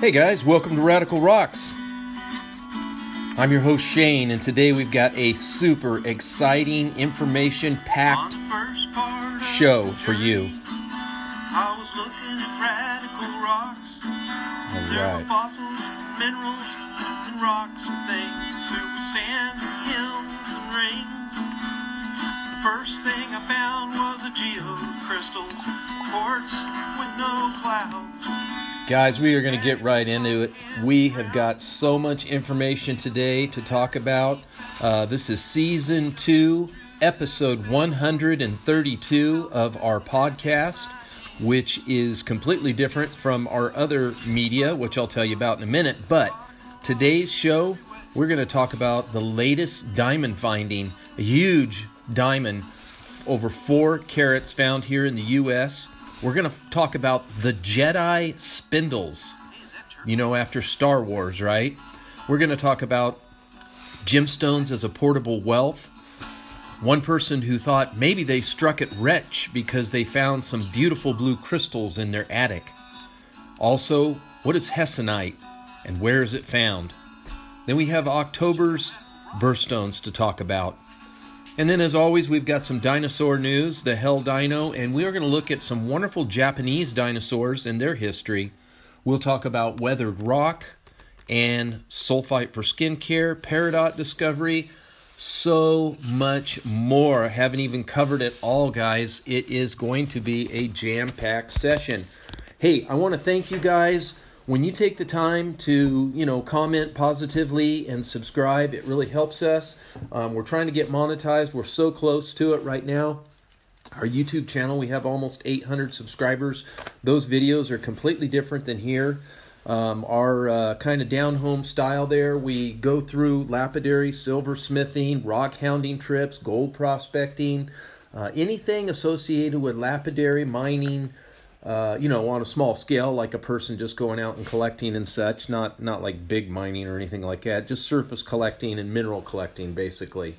Hey guys, welcome to Radical Rocks. I'm your host Shane, and today we've got a super exciting, information packed show for you. I was looking at radical rocks. All There were fossils, minerals, and rocks and things. There was sand, hills, and rings. The first thing I found was a geocrystals, quartz with no clouds. Guys, we are going to get right into it. We have got so much information today to talk about. Uh, this is season two, episode 132 of our podcast, which is completely different from our other media, which I'll tell you about in a minute. But today's show, we're going to talk about the latest diamond finding, a huge diamond over four carats found here in the U.S. We're going to talk about the Jedi spinels. You know, after Star Wars, right? We're going to talk about gemstones as a portable wealth. One person who thought maybe they struck it rich because they found some beautiful blue crystals in their attic. Also, what is hessonite and where is it found? Then we have October's birthstones to talk about. And then, as always, we've got some dinosaur news, the Hell Dino, and we are going to look at some wonderful Japanese dinosaurs and their history. We'll talk about weathered rock and sulfite for skincare, peridot discovery, so much more. I haven't even covered it all, guys. It is going to be a jam packed session. Hey, I want to thank you guys. When you take the time to, you know, comment positively and subscribe, it really helps us. Um, we're trying to get monetized. We're so close to it right now. Our YouTube channel, we have almost 800 subscribers. Those videos are completely different than here. Um, our uh, kind of down home style there, we go through lapidary, silversmithing, rock hounding trips, gold prospecting, uh, anything associated with lapidary mining. Uh, you know, on a small scale, like a person just going out and collecting and such, not not like big mining or anything like that. Just surface collecting and mineral collecting, basically.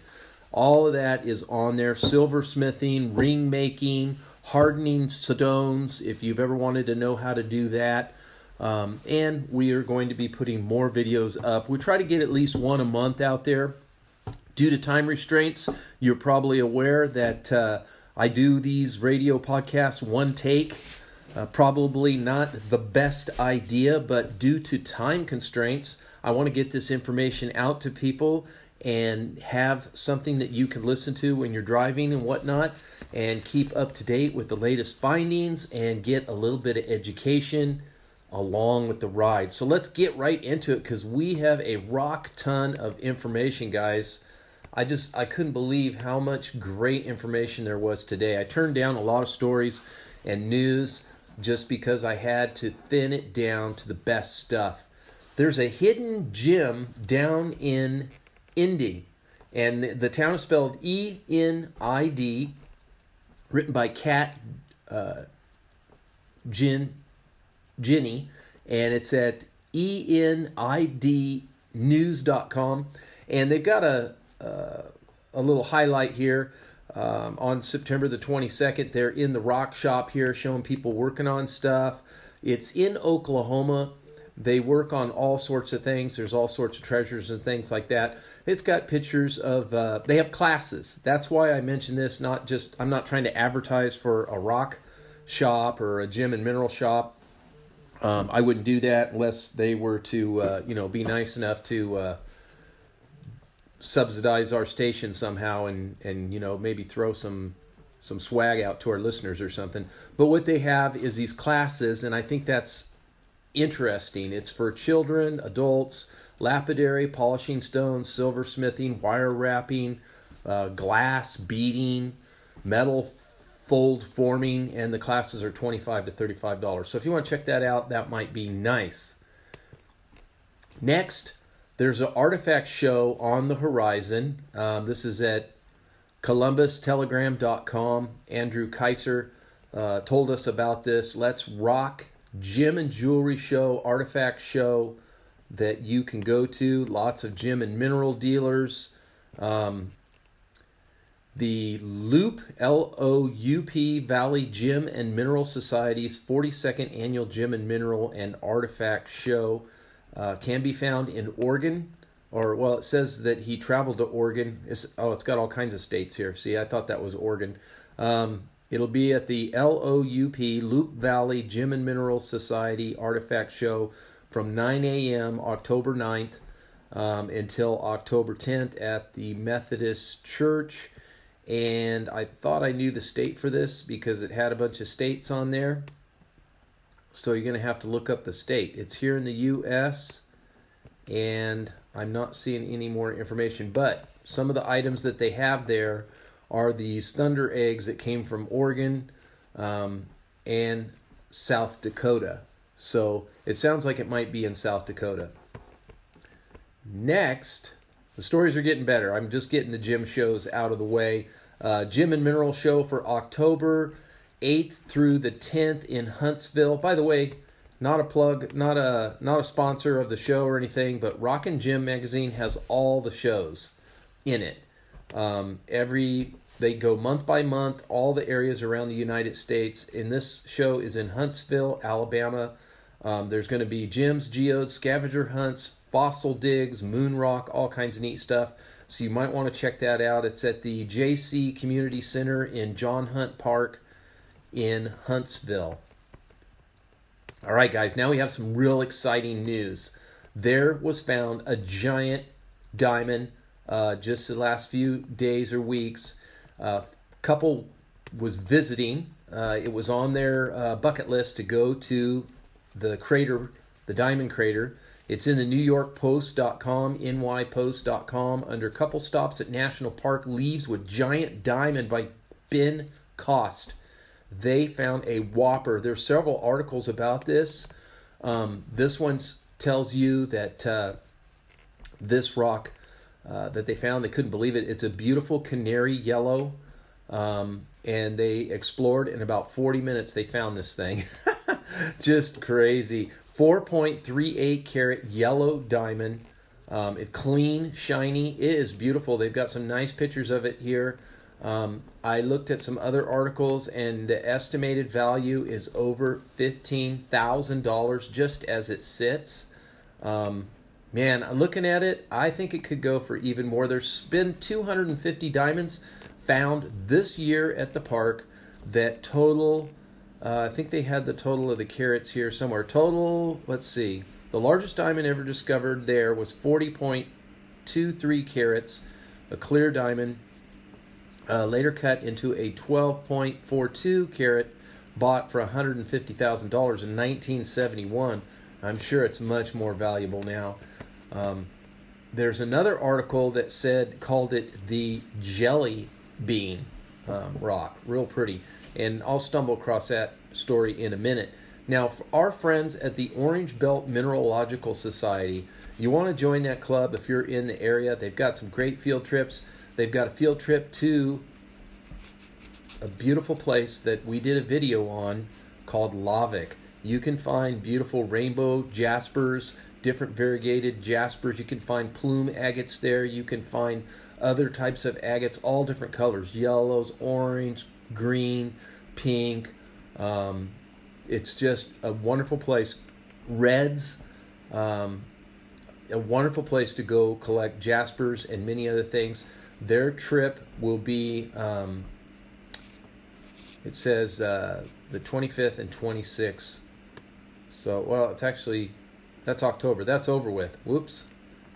All of that is on there. Silversmithing, ring making, hardening stones. If you've ever wanted to know how to do that, um, and we are going to be putting more videos up. We try to get at least one a month out there. Due to time restraints, you're probably aware that uh, I do these radio podcasts one take. Uh, probably not the best idea, but due to time constraints, I want to get this information out to people and have something that you can listen to when you're driving and whatnot, and keep up to date with the latest findings and get a little bit of education along with the ride. So let's get right into it because we have a rock ton of information, guys. I just I couldn't believe how much great information there was today. I turned down a lot of stories and news just because I had to thin it down to the best stuff. There's a hidden gem down in Enid, and the, town is spelled E N I D, written by Kat uh, Gin Ginny, and it's at E N I D enidnews.com. And they've got a, uh, a little highlight here. Um, on September the 22nd, they're in the rock shop here showing people working on stuff. It's in Oklahoma. They work on all sorts of things. There's all sorts of treasures and things like that. It's got pictures of, uh, they have classes. That's why I mention this. Not just, I'm not trying to advertise for a rock shop or a gem and mineral shop. Um, I wouldn't do that unless they were to, uh, you know, be nice enough to uh, subsidize our station somehow, and and you know maybe throw some some swag out to our listeners or something. But what they have is these classes, and I think that's interesting. It's for children, adults, lapidary, polishing stones, silversmithing, wire wrapping, uh, glass beading, metal fold forming, and the classes are twenty-five to thirty-five dollars. So if you want to check that out, that might be nice. Next, there's an artifact show on the horizon. Um, this is at ColumbusTelegram.com. Andrew Kaiser uh, told us about this. Let's Rock Gem and Jewelry Show, artifact show that you can go to. Lots of gem and mineral dealers. Um, the Loup L O U P Valley Gem and Mineral Society's 42nd annual Gem and Mineral and Artifact Show uh, can be found in Oregon. Or well, it says that he traveled to Oregon. It's, oh, it's got all kinds of states here. See, I thought that was Oregon. Um, it'll be at the LOUP Loop Valley Gem and Mineral Society Artifact Show from 9 a.m. October 9th um, until October 10th at the Methodist Church. And I thought I knew the state for this because it had a bunch of states on there. So you're going to have to look up the state. It's here in the U.S. and I'm not seeing any more information. But some of the items that they have there are these thunder eggs that came from Oregon um, and South Dakota. So it sounds like it might be in South Dakota. Next, the stories are getting better. I'm just getting the gym shows out of the way. Uh, gym and Mineral Show for October 8th through the 10th in Huntsville. By the way, not a plug, not a not a sponsor of the show or anything, but Rock and Gem magazine has all the shows in it. Um, every they go month by month, all the areas around the United States. And this show is in Huntsville, Alabama. Um, there's going to be gyms, geodes, scavenger hunts, fossil digs, moon rock, all kinds of neat stuff. So you might want to check that out. It's at the JC Community Center in John Hunt Park in Huntsville. All right, guys, now we have some real exciting news. There was found a giant diamond uh, just the last few days or weeks. A uh, couple was visiting. Uh, it was on their uh, bucket list to go to the crater, the diamond crater. It's in the New York Post.com, nypost.com, under couple stops at National Park leaves with giant diamond by Ben Cost. They found a whopper. There's several articles about this. Um, this one tells you that uh, this rock uh, that they found, they couldn't believe it. It's a beautiful canary yellow. Um, and they explored in about 40 minutes. They found this thing. Just crazy. 4.38 carat yellow diamond. Um, it's clean, shiny. It is beautiful. They've got some nice pictures of it here. Um, I looked at some other articles, and the estimated value is over $15,000 just as it sits. Um, man, looking at it, I think it could go for even more. There's been 250 diamonds found this year at the park that total uh, I think they had the total of the carats here somewhere. Total, let's see. The largest diamond ever discovered there was 40.23 carats, a clear diamond, uh, later cut into a 12.42 carat, bought for $150,000 in 1971. I'm sure it's much more valuable now. Um, there's another article that said called it the jelly bean um, rock, real pretty and I'll stumble across that story in a minute. Now, our friends at the Orange Belt Mineralogical Society, you want to join that club if you're in the area. They've got some great field trips. They've got a field trip to a beautiful place that we did a video on called Lavic. You can find beautiful rainbow jaspers, different variegated jaspers. You can find plume agates there. You can find other types of agates, all different colors yellows, orange, green, pink. Um, it's just a wonderful place. Reds, um, a wonderful place to go collect jaspers and many other things. Their trip will be, um, it says uh, the 25th and 26th. So, well, it's actually, that's October. That's over with. Whoops.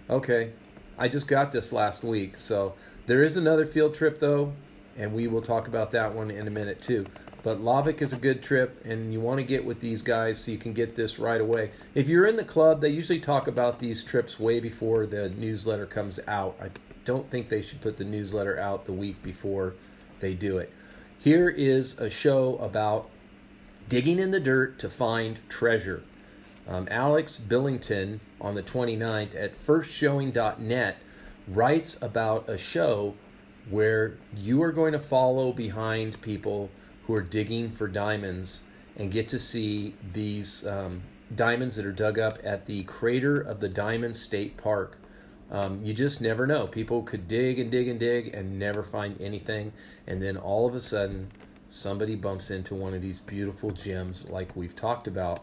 Okay. I just got this last week. So there is another field trip, though and we will talk about that one in a minute too. But Lavic is a good trip, and you want to get with these guys so you can get this right away. If you're in the club, they usually talk about these trips way before the newsletter comes out. I don't think they should put the newsletter out the week before they do it. Here is a show about digging in the dirt to find treasure. Um, Alex Billington on the 29th at firstshowing.net writes about a show where you are going to follow behind people who are digging for diamonds and get to see these um, diamonds that are dug up at the crater of the Diamond State Park. Um, you just never know. People could dig and dig and dig and never find anything, and then all of a sudden, somebody bumps into one of these beautiful gems like we've talked about.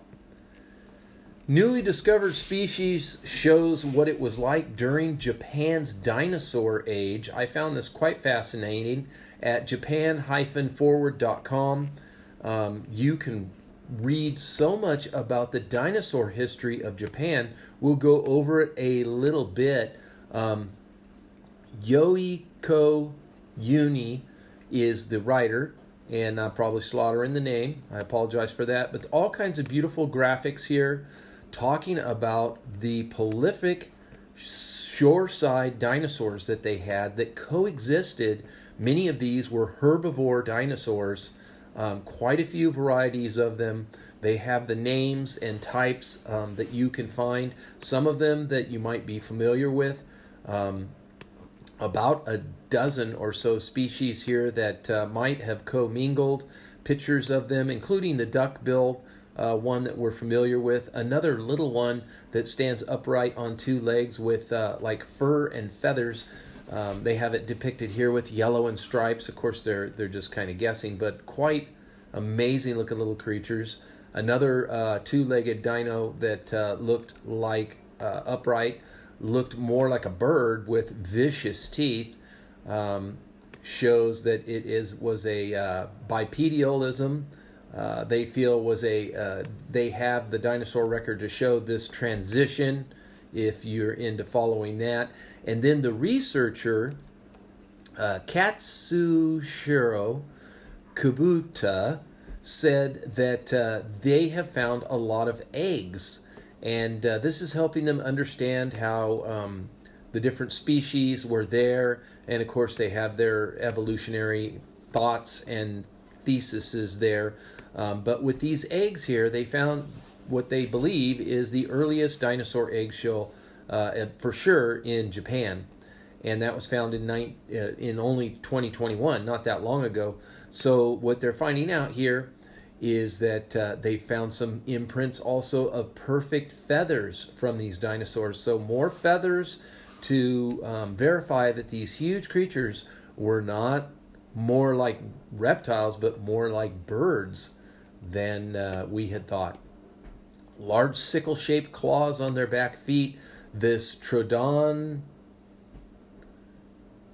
Newly discovered species shows what it was like during Japan's dinosaur age. I found this quite fascinating at japan-forward.com. Um, you can read so much about the dinosaur history of Japan. We'll go over it a little bit. Um, Yoiko Uni is the writer, and I'm probably slaughtering the name. I apologize for that. But all kinds of beautiful graphics here talking about the prolific shoreside dinosaurs that they had that coexisted. Many of these were herbivore dinosaurs, um, quite a few varieties of them. They have the names and types um, that you can find, some of them that you might be familiar with. Um, about a dozen or so species here that uh, might have commingled. Pictures of them, including the duckbill uh, one that we're familiar with. Another little one that stands upright on two legs with uh, like fur and feathers. Um, they have it depicted here with yellow and stripes. Of course, they're they're just kind of guessing, but quite amazing looking little creatures. Another uh, two-legged dino that uh, looked like uh, upright, looked more like a bird with vicious teeth. Um, shows that it is was a uh, bipedalism uh, they feel was a uh, they have the dinosaur record to show this transition if you're into following that. And then the researcher uh, Katsuhiro Kubota said that uh, they have found a lot of eggs. And uh, this is helping them understand how um, the different species were there. And of course they have their evolutionary thoughts and theses there. Um, but with these eggs here, they found what they believe is the earliest dinosaur eggshell uh, for sure in Japan. And that was found in, uh, in only 2021, not that long ago. So, what they're finding out here is that uh, they found some imprints also of perfect feathers from these dinosaurs. So, more feathers to um, verify that these huge creatures were not more like reptiles, but more like birds than uh, we had thought. Large sickle shaped claws on their back feet. This Trodon,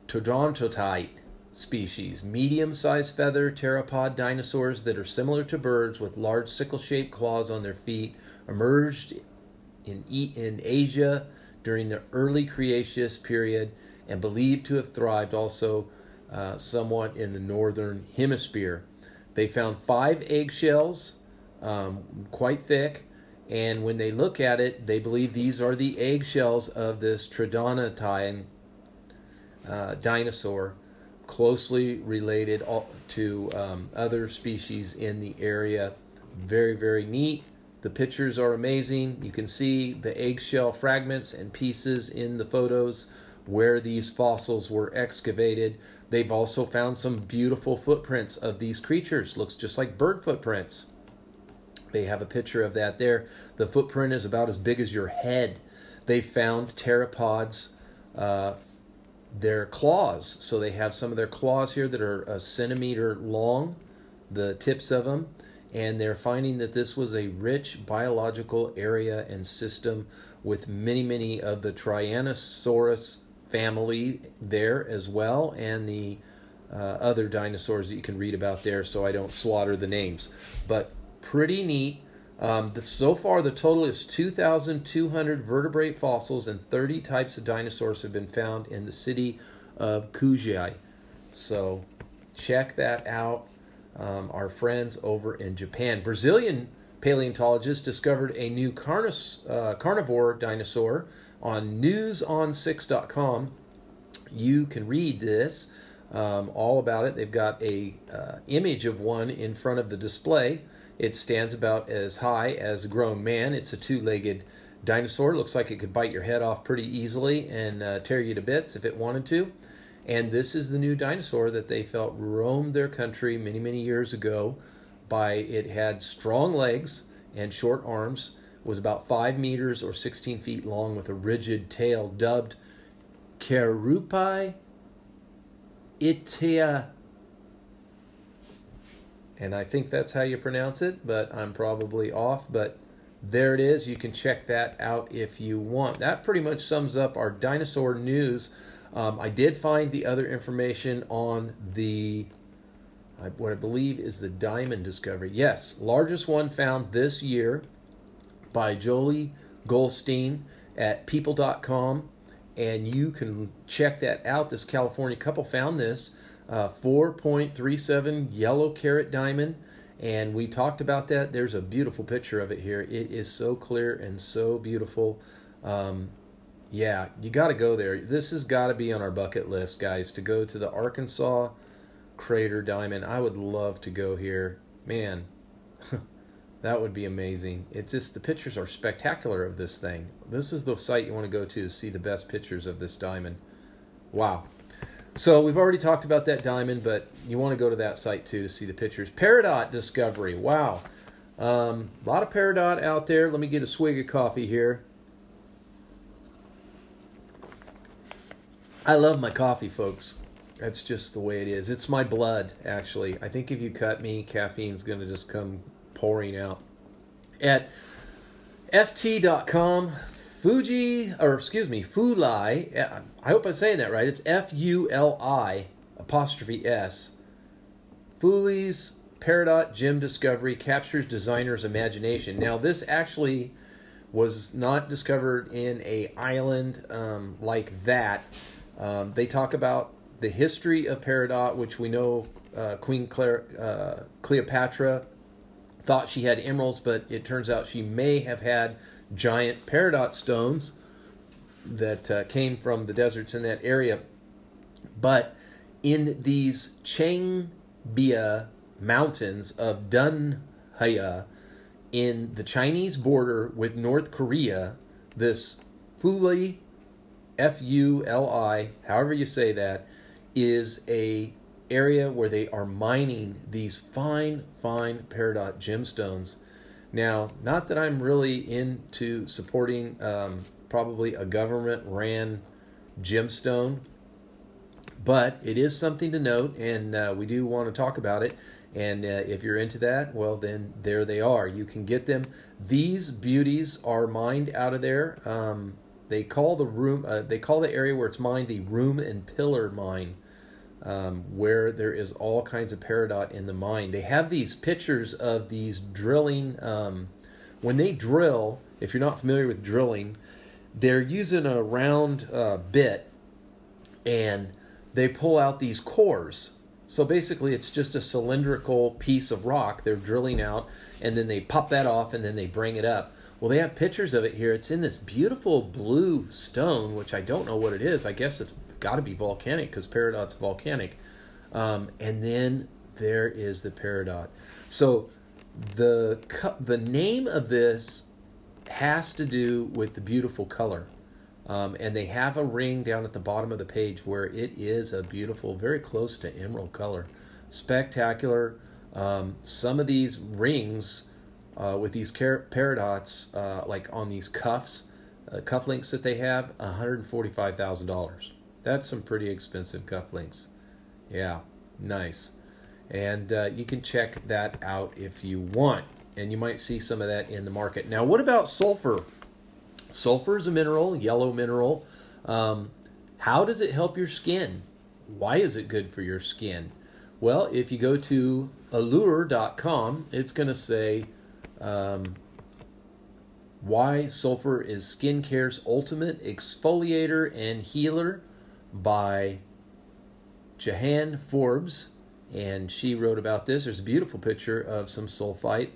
Trodontotite species, medium sized feather theropod dinosaurs that are similar to birds with large sickle shaped claws on their feet, emerged in, in Asia during the early Cretaceous period and believed to have thrived also uh, somewhat in the northern hemisphere. They found five eggshells, um, quite thick, and when they look at it, they believe these are the eggshells of this Trodontine uh, dinosaur, closely related to um, other species in the area. Very, very neat. The pictures are amazing. You can see the eggshell fragments and pieces in the photos where these fossils were excavated. They've also found some beautiful footprints of these creatures. Looks just like bird footprints. They have a picture of that there. The footprint is about as big as your head. They found theropods, uh, their claws. So they have some of their claws here that are a centimeter long, the tips of them. And they're finding that this was a rich biological area and system with many, many of the Tyrannosaurus family there as well, and the uh, other dinosaurs that you can read about there, so I don't slaughter the names. But pretty neat. Um, the, so far, the total is 2,200 vertebrate fossils and 30 types of dinosaurs have been found in the city of Kujai. So check that out. Um, our friends over in Japan. Brazilian paleontologists discovered a new carnis, uh, carnivore dinosaur on newson6.com. You can read this um, all about it. They've got a uh, image of one in front of the display. It stands about as high as a grown man. It's a two-legged dinosaur. Looks like it could bite your head off pretty easily and uh, tear you to bits if it wanted to. And this is the new dinosaur that they felt roamed their country many, many years ago. By it had strong legs and short arms was about 5 meters or 16 feet long with a rigid tail dubbed Kurupi itaata. And I think that's how you pronounce it, but I'm probably off. But there it is. You can check that out if you want. That pretty much sums up our dinosaur news. Um, I did find the other information on the what I believe is the diamond discovery. Yes, largest one found this year by Joelle Goldstein at people.com. And you can check that out. This California couple found this uh, 4.37 yellow carat diamond. And we talked about that. There's a beautiful picture of it here. It is so clear and so beautiful. Um, yeah, you got to go there. This has got to be on our bucket list, guys, to go to the Arkansas Crater Diamond. I would love to go here. Man, that would be amazing. It's just the pictures are spectacular of this thing. This is the site you want to go to to see the best pictures of this diamond. Wow. So we've already talked about that diamond, but you want to go to that site too to see the pictures. Peridot discovery. Wow. Um, a lot of peridot out there. Let me get a swig of coffee here. I love my coffee, folks. That's just the way it is. It's my blood, actually. I think if you cut me, caffeine's going to just come pouring out. At ft.com, Fuji, or excuse me, Fulai, I hope I'm saying that right. It's F U L I apostrophe S. Fuli's Peridot Gem Discovery captures designer's imagination. Now, this actually was not discovered in a island um, like that. Um, they talk about the history of Peridot, which we know uh, Queen Claire, uh, Cleopatra thought she had emeralds, but it turns out she may have had giant peridot stones that uh, came from the deserts in that area. But in these Changbai mountains of Dunhua, in the Chinese border with North Korea, this Fuli, F U L I, however you say that, is a area where they are mining these fine, fine peridot gemstones. Now, not that I'm really into supporting um, probably a government ran gemstone, but it is something to note, and uh, we do want to talk about it. And uh, if you're into that, well, then there they are. You can get them. These beauties are mined out of there. Um, they call the room. Uh, they call the area where it's mined the room and pillar mine um, where there is all kinds of peridot in the mine. They have these pictures of these drilling. Um, when they drill, if you're not familiar with drilling, they're using a round uh, bit and they pull out these cores. So basically, it's just a cylindrical piece of rock they're drilling out, and then they pop that off and then they bring it up. Well, they have pictures of it here. It's in this beautiful blue stone, which I don't know what it is. I guess it's got to be volcanic because peridot's volcanic. Um, and then there is the peridot. So the the name of this has to do with the beautiful color. Um, and they have a ring down at the bottom of the page where it is a beautiful, very close to emerald color. Spectacular. Um, some of these rings uh, with these peridots, uh, like on these cuffs, uh, cufflinks that they have, $145,000. That's some pretty expensive cufflinks. Yeah, nice. And uh, you can check that out if you want. And you might see some of that in the market. Now, what about sulfur? Sulfur is a mineral, yellow mineral. Um, how does it help your skin? Why is it good for your skin? Well, if you go to allure.com, it's going to say um, why sulfur is skincare's ultimate exfoliator and healer by Jihan Forbes, and she wrote about this. There's a beautiful picture of some sulfite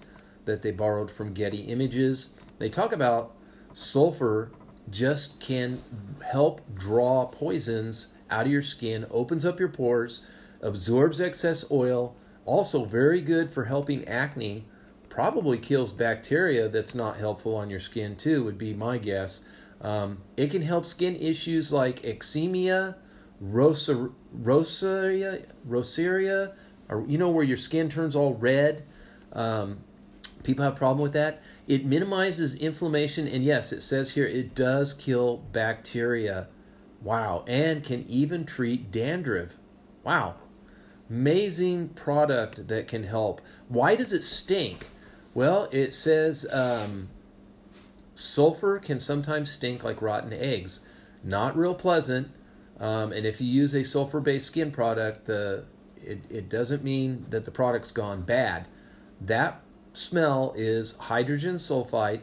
that they borrowed from Getty Images. They talk about sulfur just can help draw poisons out of your skin, opens up your pores, absorbs excess oil, also very good for helping acne, probably kills bacteria that's not helpful on your skin too, would be my guess. Um, it can help skin issues like eczema, rosa, rosaria, rosaria, or you know where your skin turns all red. Um, people have a problem with that. It minimizes inflammation, and yes, it says here it does kill bacteria. Wow. And can even treat dandruff. Wow. Amazing product that can help. Why does it stink? Well, it says um, sulfur can sometimes stink like rotten eggs. Not real pleasant. Um, and if you use a sulfur based skin product, the it, it doesn't mean that the product's gone bad. That smell is hydrogen sulfide,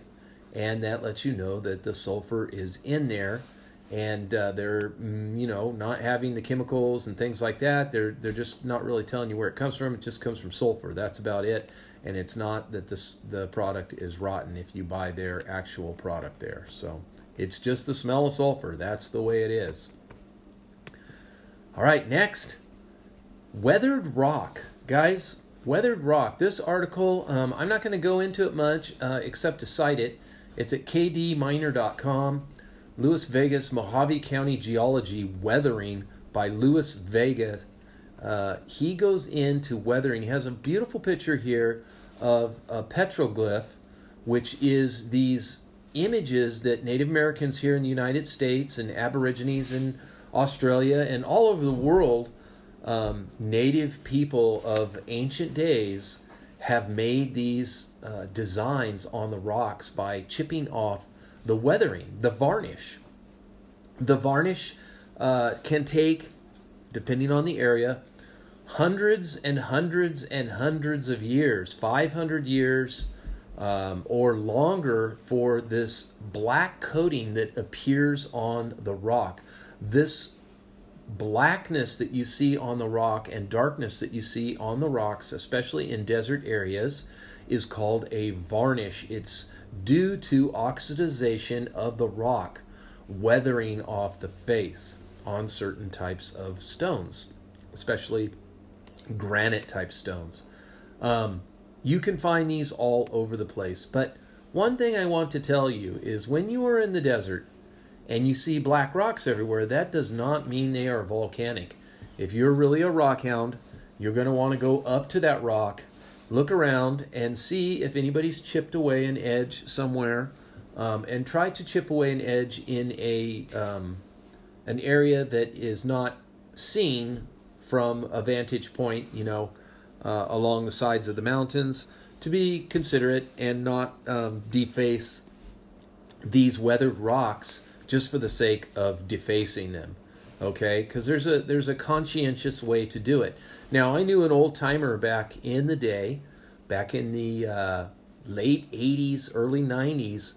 and that lets you know that the sulfur is in there. And uh, they're, mm, you know, not having the chemicals and things like that. They're they're just not really telling you where it comes from. It just comes from sulfur. That's about it. And it's not that this the product is rotten if you buy their actual product there. So it's just the smell of sulfur. That's the way it is. All right, next, weathered rock, guys. Weathered rock. This article, um, I'm not going to go into it much uh, except to cite it. It's at kdminer.com. Lewis Vegas Mojave County Geology Weathering by Lewis Vegas. Uh, he goes into weathering. He has a beautiful picture here of a petroglyph, which is these images that Native Americans here in the United States and Aborigines in Australia and all over the world, um, Native people of ancient days have made these uh, designs on the rocks by chipping off the weathering, the varnish. The varnish uh, can take, depending on the area, hundreds and hundreds and hundreds of years 500 years um, or longer for this black coating that appears on the rock. This blackness that you see on the rock and darkness that you see on the rocks, especially in desert areas, is called a varnish. It's due to oxidization of the rock weathering off the face on certain types of stones, especially granite type stones. Um, you can find these all over the place. But one thing I want to tell you is when you are in the desert and you see black rocks everywhere, that does not mean they are volcanic. If you're really a rock hound, you're going to want to go up to that rock, look around, and see if anybody's chipped away an edge somewhere, um, and try to chip away an edge in a um, an area that is not seen from a vantage point. You know, uh, along the sides of the mountains to be considerate and not um, deface these weathered rocks just for the sake of defacing them okay because there's a there's a conscientious way to do it now i knew an old timer back in the day back in the uh, late 80s early 90s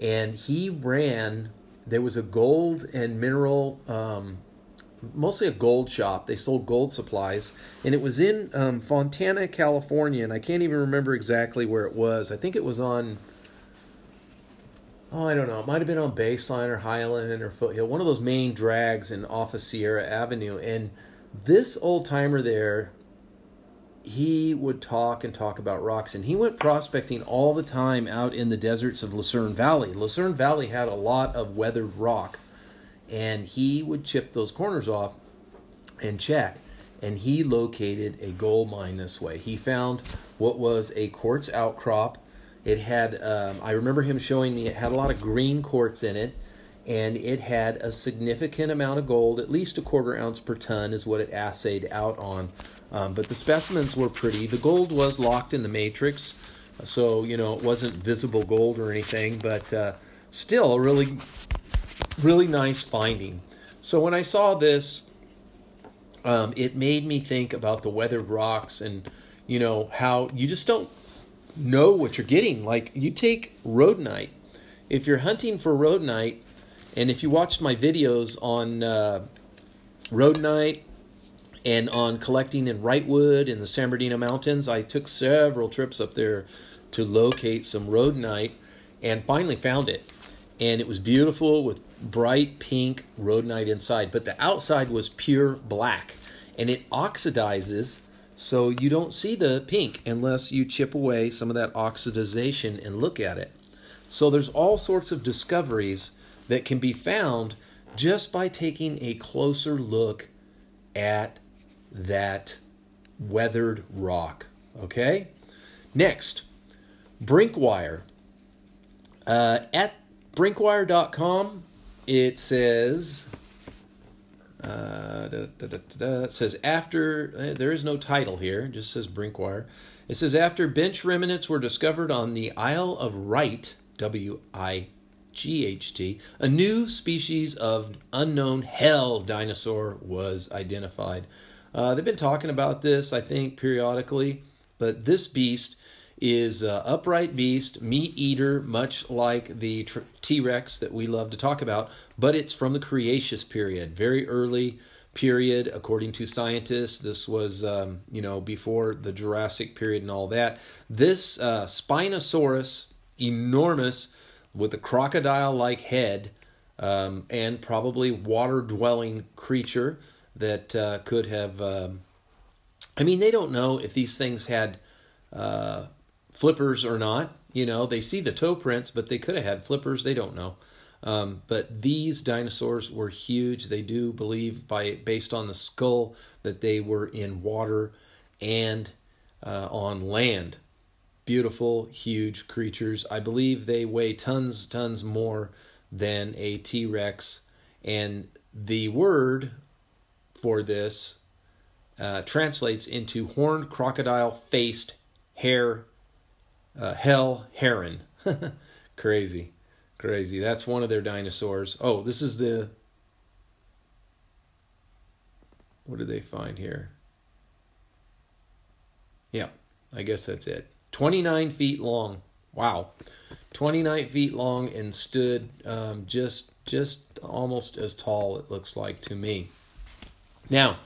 and he ran there was a gold and mineral um, mostly a gold shop. They sold gold supplies, and it was in um, Fontana, California, and I can't even remember exactly where it was. I think it was on. Oh, I don't know. It might have been on Baseline or Highland or Foothill, one of those main drags in off of Sierra Avenue. And this old timer there, he would talk and talk about rocks, and he went prospecting all the time out in the deserts of Lucerne Valley. Lucerne Valley had a lot of weathered rock and he would chip those corners off and check and he located a gold mine this way. He found what was a quartz outcrop. It had um, i remember him showing me it had a lot of green quartz in it and it had a significant amount of gold at least a quarter ounce per ton is what it assayed out on. Um, but the specimens were pretty. The gold was locked in the matrix so you know it wasn't visible gold or anything but uh, still a really really nice finding. So when I saw this, um, it made me think about the weathered rocks and you know how you just don't know what you're getting. Like you take rhodonite. If you're hunting for rhodonite, and if you watched my videos on uh, rhodonite and on collecting in Wrightwood in the San Bernardino Mountains, I took several trips up there to locate some rhodonite and finally found it. And it was beautiful with bright pink rhodonite inside, but the outside was pure black. And it oxidizes, so you don't see the pink unless you chip away some of that oxidization and look at it. So there's all sorts of discoveries that can be found just by taking a closer look at that weathered rock. Okay? Next, Brinkwire. Uh, at brinkwire.com, it says Uh, da, da, da, it says after uh, there is no title here. It just says Brinkwire. It says after bench remnants were discovered on the Isle of Wight, W I G H T, a new species of unknown hell dinosaur was identified. Uh, they've been talking about this, I think, periodically, but this beast is uh, upright beast, meat eater, much like the T Rex that we love to talk about, but it's from the Cretaceous period, very early period, according to scientists. This was, um, you know, before the Jurassic period and all that. This uh, Spinosaurus, enormous, with a crocodile-like head, um, and probably water-dwelling creature that uh, could have. Um, I mean, they don't know if these things had uh, flippers or not. You know, they see the toe prints, but they could have had flippers. They don't know. Um, but these dinosaurs were huge. They do believe, by based on the skull, that they were in water and uh, on land. Beautiful, huge creatures. I believe they weigh tons, tons more than a T Rex. And the word for this uh, translates into horned crocodile faced hair uh, hell heron. crazy, crazy. That's one of their dinosaurs. Oh, this is the. What did they find here? Yeah, I guess that's it. 29 feet long. Wow. 29 feet long and stood um, just just almost as tall it looks like to me now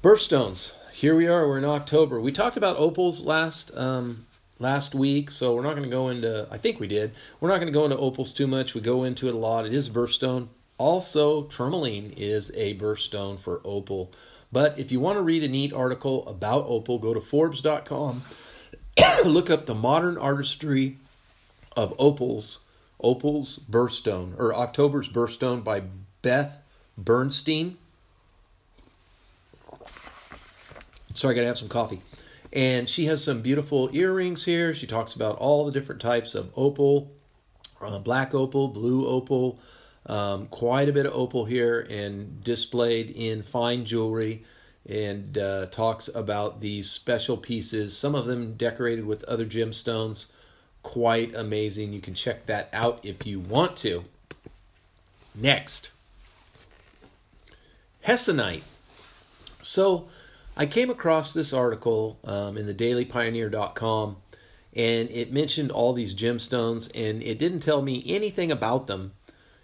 birthstones here we are we're in october we talked about opals last um, last week, so we're not going to go into. I think we did. We're not going to go into opals too much. We go into it a lot. It is a birthstone. Also, tourmaline is a birthstone for opal. But if you want to read a neat article about opal, go to Forbes.com. look up the modern artistry of opals. Opal's birthstone or October's birthstone by Beth Bernstein. Sorry, I gotta have some coffee. And she has some beautiful earrings here. She talks about all the different types of opal uh, black opal, blue opal, um, quite a bit of opal here, and displayed in fine jewelry. And uh, talks about these special pieces, some of them decorated with other gemstones. Quite amazing. You can check that out if you want to. Next, Hessonite. So, I came across this article um, in the dailypioneer.com and it mentioned all these gemstones and it didn't tell me anything about them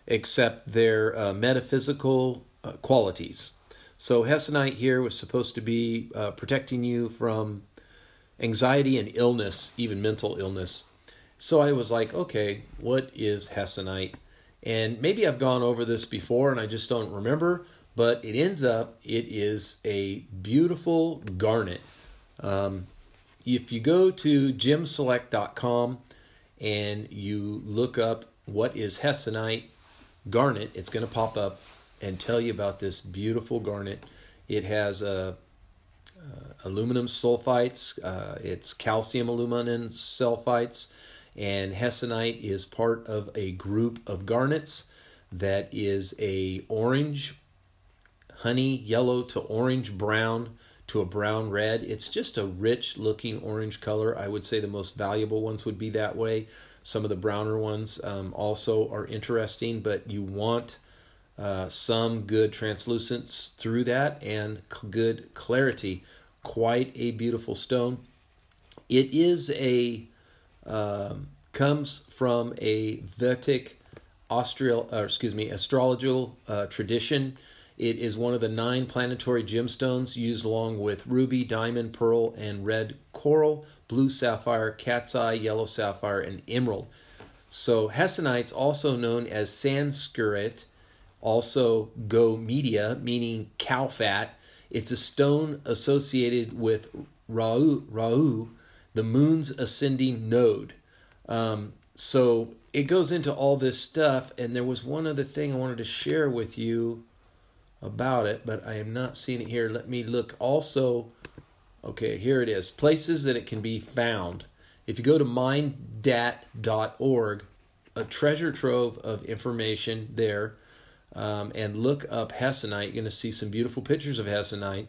except their uh, metaphysical uh, qualities. So, Hessonite here was supposed to be uh, protecting you from anxiety and illness, even mental illness. So, I was like, okay, what is Hessonite? And maybe I've gone over this before and I just don't remember but it ends up it is a beautiful garnet. Um, if you go to gemselect.com and you look up what is Hessonite garnet, it's going to pop up and tell you about this beautiful garnet. It has uh, uh, aluminum sulfites, uh, it's calcium aluminum sulfites, and Hessonite is part of a group of garnets that is a orange honey yellow to orange brown to a brown red. It's just a rich looking orange color. I would say the most valuable ones would be that way. Some of the browner ones um, also are interesting, but you want uh, some good translucence through that and good clarity. Quite a beautiful stone. It is a um, comes from a Vedic Austral, or excuse me, astrological uh, tradition it is one of the nine planetary gemstones used along with ruby, diamond, pearl, and red coral, blue sapphire, cat's eye, yellow sapphire, and emerald. So Hessonites, also known as Sanskrit, also gomedha, meaning cow fat. It's a stone associated with Rahu, Rahu the moon's ascending node. Um, so it goes into all this stuff, and there was one other thing I wanted to share with you about it, but I am not seeing it here. Let me look also. Okay, here it is. Places that it can be found. If you go to mindat.org, a treasure trove of information there. um, and look up hessonite. You're going to see some beautiful pictures of hessonite,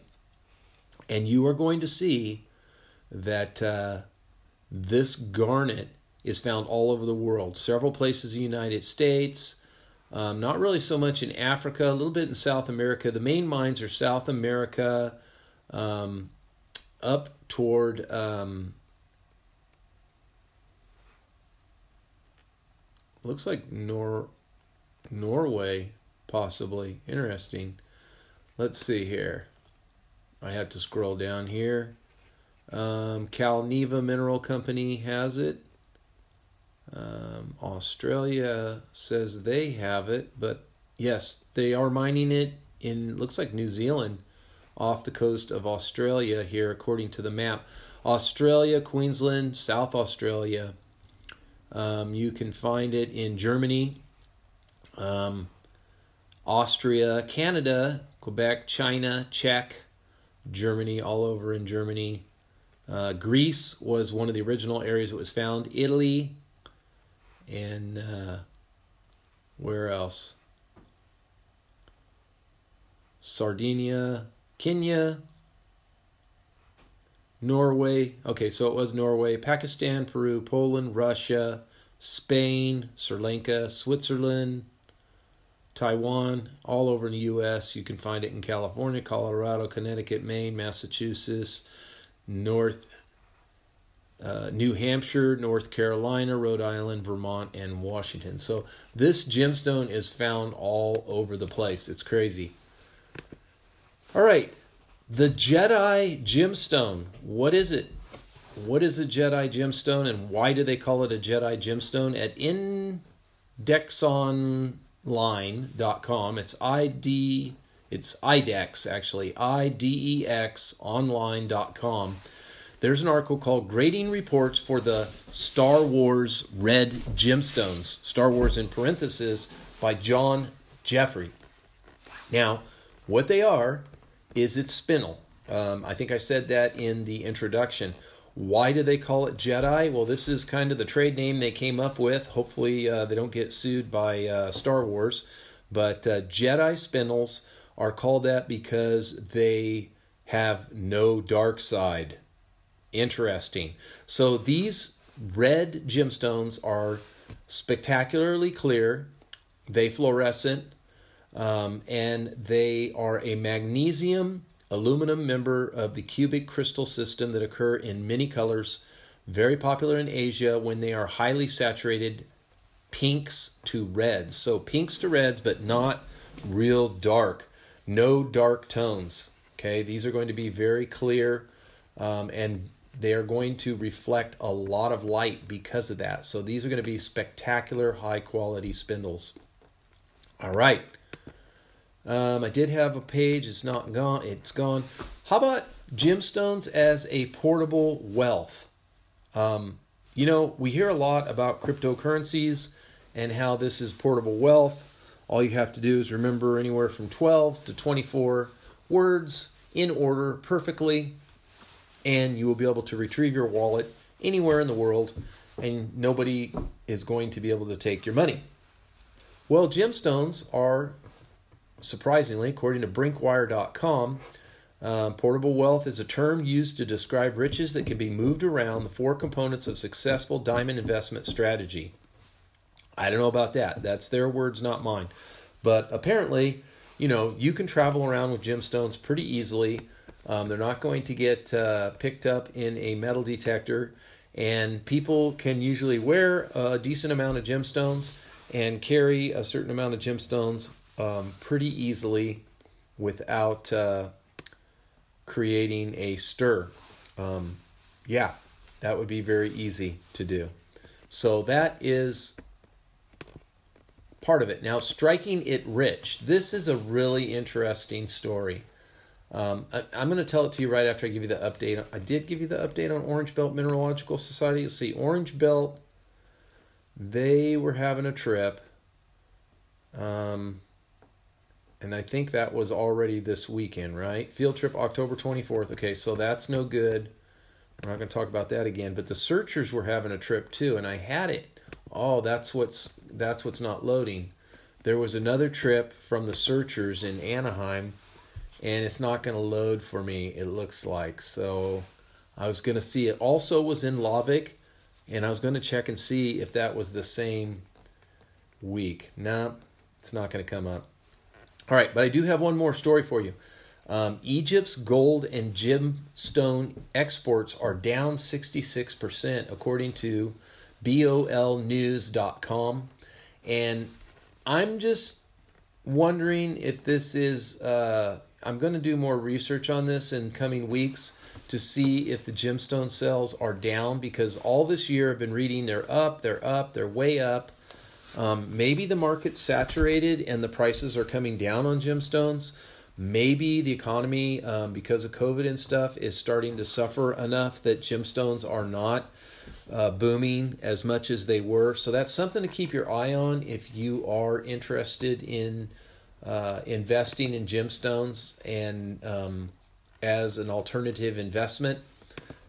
and you are going to see that uh, this garnet is found all over the world. Several places in the United States. Um, not really so much in Africa, a little bit in South America. The main mines are South America, um, up toward um, looks like Nor Norway, possibly. Interesting. Let's see here. I have to scroll down here. Um, Calneva Mineral Company has it. Um, Australia says they have it, but yes, they are mining it in looks like New Zealand, off the coast of Australia here, according to the map. Australia, Queensland, South Australia. Um, you can find it in Germany, um, Austria, Canada, Quebec, China, Czech, Germany, all over in Germany. Uh, Greece was one of the original areas it was found. Italy, and uh, where else? Sardinia, Kenya, Norway. Okay, so it was Norway, Pakistan, Peru, Poland, Russia, Spain, Sri Lanka, Switzerland, Taiwan, all over in the U.S. You can find it in California, Colorado, Connecticut, Maine, Massachusetts, North uh, New Hampshire, North Carolina, Rhode Island, Vermont, and Washington. So this gemstone is found all over the place. It's crazy. All right, the Jedi gemstone. What is it? What is a Jedi gemstone, and why do they call it a Jedi gemstone? At indexonline.com, it's ID. It's IDEX actually, I D E X online.com there's an article called Grading Reports for the Star Wars Red Gemstones, Star Wars in parentheses, by John Jeffrey. Now, what they are is it's spinel. Um, I think I said that in the introduction. Why do they call it Jedi? Well, this is kind of the trade name they came up with. Hopefully, uh, they don't get sued by uh, Star Wars. But uh, Jedi spinels are called that because they have no dark side. Interesting. So these red gemstones are spectacularly clear, they fluorescent, um, and they are a magnesium aluminum member of the cubic crystal system that occur in many colors, very popular in Asia when they are highly saturated pinks to reds. So pinks to reds, but not real dark. No dark tones. Okay, these are going to be very clear um, and they are going to reflect a lot of light because of that. So these are going to be spectacular high quality spinels. All right. Um, I did have a page. It's not gone. It's gone. How about gemstones as a portable wealth? Um, you know, we hear a lot about cryptocurrencies and how this is portable wealth. All you have to do is remember anywhere from 12 to 24 words in order perfectly and you will be able to retrieve your wallet anywhere in the world, and nobody is going to be able to take your money. Well, gemstones are surprisingly, according to Brinkwire.com, uh, portable wealth is a term used to describe riches that can be moved around the four components of successful diamond investment strategy. I don't know about that. That's their words, not mine. But apparently, you know, you can travel around with gemstones pretty easily. Um, they're not going to get uh, picked up in a metal detector, and people can usually wear a decent amount of gemstones and carry a certain amount of gemstones um, pretty easily without uh, creating a stir. Um, yeah, that would be very easy to do. So that is part of it. Now, striking it rich. This is a really interesting story. Um, I, am going to tell it to you right after I give you the update. I did give you the update on Orange Belt Mineralogical Society. Let's see, Orange Belt, they were having a trip. Um, and I think that was already this weekend, right? Field trip October 24th. Okay, so that's no good. We're not going to talk about that again. But the searchers were having a trip too, and I had it. Oh, that's what's that's what's not loading. there was another trip from the searchers in Anaheim, and it's not going to load for me. It looks like so. I was going to see it. Also was in Lavic, and I was going to check and see if that was the same week. No, nope, it's not going to come up. All right, but I do have one more story for you. Um, Egypt's gold and gemstone exports are down 66%, according to bolnews.com. And I'm just wondering if this is, uh, I'm going to do more research on this in coming weeks to see if the gemstone sales are down because all this year I've been reading they're up, they're up, they're way up. Um, maybe the market's saturated and the prices are coming down on gemstones maybe the economy, um, because of COVID and stuff, is starting to suffer enough that gemstones are not uh, booming as much as they were. So that's something to keep your eye on if you are interested in uh, investing in gemstones and um, as an alternative investment.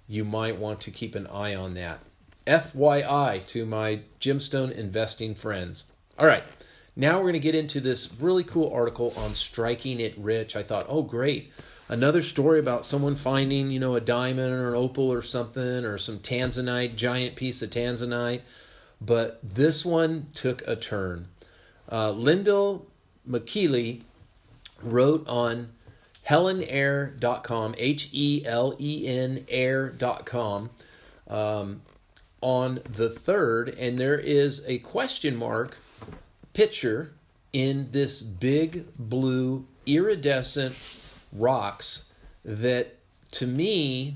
You might want to keep an eye on that. FYI to my gemstone investing friends. All right. Now we're going to get into this really cool article on striking it rich. I thought, oh, great. Another story about someone finding, you know, a diamond or an opal or something or some tanzanite, giant piece of tanzanite. But this one took a turn. Uh, Lyndall McKeely wrote on helenair.com, H E L E N air.com, um, on the 3rd, and there is a question mark picture in this big blue iridescent rocks that to me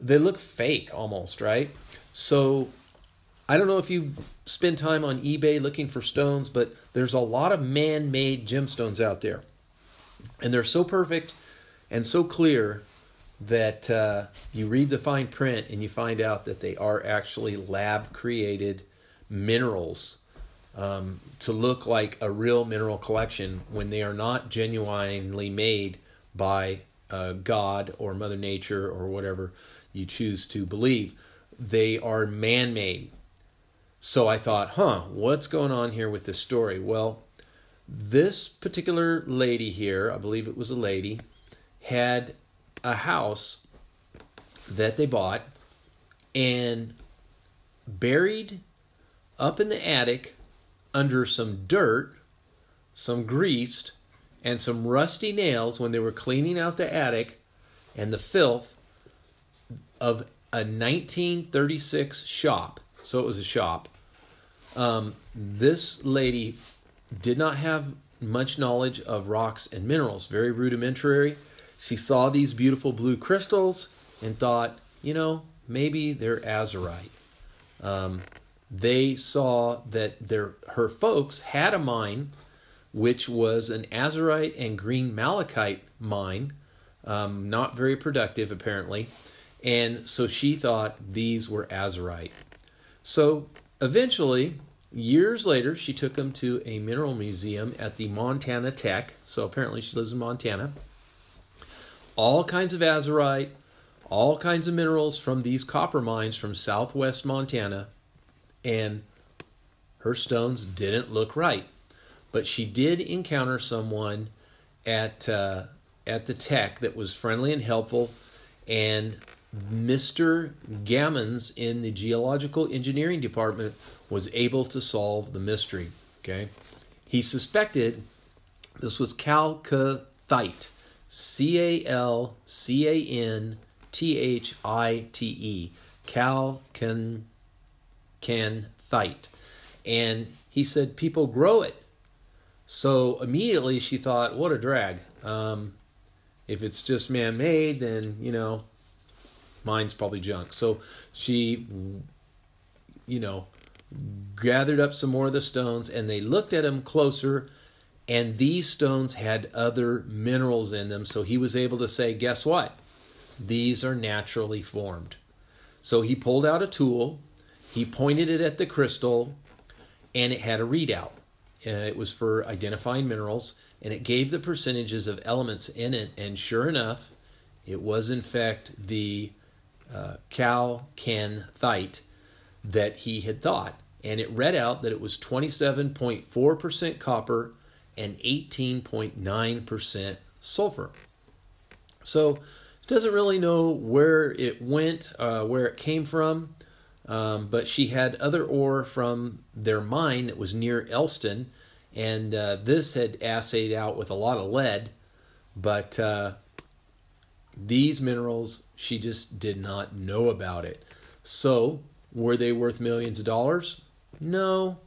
they look fake almost, right? So I don't know if you spend time on eBay looking for stones, but there's a lot of man-made gemstones out there. And they're so perfect and so clear that uh, you read the fine print and you find out that they are actually lab created minerals um, to look like a real mineral collection when they are not genuinely made by uh, God or Mother Nature or whatever you choose to believe. They are man made. So I thought, huh, what's going on here with this story? Well, this particular lady here, I believe it was a lady, had a house that they bought and buried up in the attic under some dirt, some greased, and some rusty nails when they were cleaning out the attic and the filth of a 1936 shop. So it was a shop. Um, this lady did not have much knowledge of rocks and minerals, very rudimentary. She saw these beautiful blue crystals and thought, you know, maybe they're azurite. Um, they saw that their her folks had a mine which was an azurite and green malachite mine um, not very productive apparently and so she thought these were azurite so eventually years later she took them to a mineral museum at the montana tech. So apparently she lives in montana. All kinds of azurite all kinds of minerals from these copper mines from southwest montana. And her stones didn't look right. But she did encounter someone at uh, at the tech that was friendly and helpful, and Mr. Gammons in the geological engineering department was able to solve the mystery. Okay, he suspected this was chalcanthite, C A L C A N T H I T E, calcan can. And he said, people grow it. So immediately she thought, what a drag. Um, if it's just man made, then, you know, mine's probably junk. So she, you know, gathered up some more of the stones and they looked at them closer. And these stones had other minerals in them. So he was able to say, guess what? These are naturally formed. So he pulled out a tool he pointed it at the crystal and it had a readout. It was for identifying minerals and it gave the percentages of elements in it. And sure enough, it was in fact the uh, Thite, that he had thought. and it read out that it was 27.4% copper and 18.9% sulfur. So doesn't really know where it went, uh, where it came from, um, but she had other ore from their mine that was near Elliston, and uh, this had assayed out with a lot of lead, but uh, these minerals she just did not know about it. So were they worth millions of dollars? No.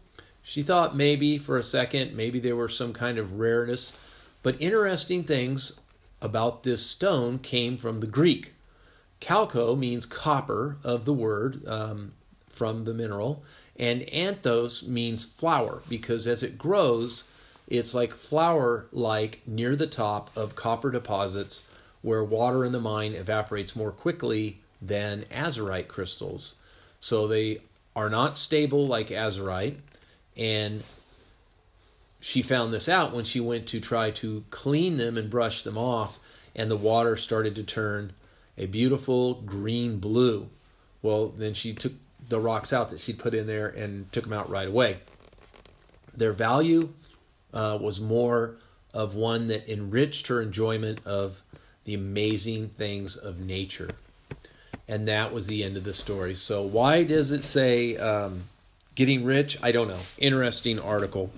She thought maybe for a second, maybe they were some kind of rareness. But interesting things about this stone came from the Greek. Chalco means copper of the word um, from the mineral, and anthos means flower because as it grows, it's like flower like near the top of copper deposits where water in the mine evaporates more quickly than azurite crystals. So they are not stable like azurite. And she found this out when she went to try to clean them and brush them off, and the water started to turn a beautiful green blue. Well, then she took the rocks out that she'd put in there and took them out right away. Their value uh, was more of one that enriched her enjoyment of the amazing things of nature. And that was the end of the story. So, why does it say um, getting rich? I don't know. Interesting article.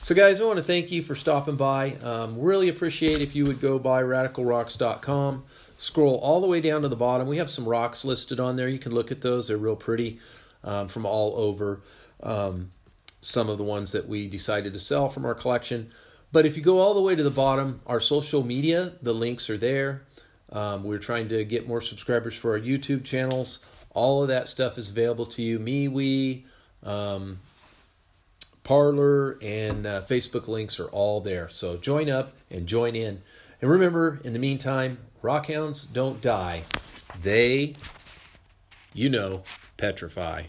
So, guys, I want to thank you for stopping by. Um, really appreciate if you would go by radicalrocks.com, scroll all the way down to the bottom. We have some rocks listed on there. You can look at those, they're real pretty um, from all over. Um, some of the ones that we decided to sell from our collection. But if you go all the way to the bottom, our social media, the links are there. Um, we're trying to get more subscribers for our YouTube channels. All of that stuff is available to you. MeWe, um, Parler, and uh, Facebook links are all there. So join up and join in. And remember, in the meantime, rockhounds don't die. They, you know, petrify.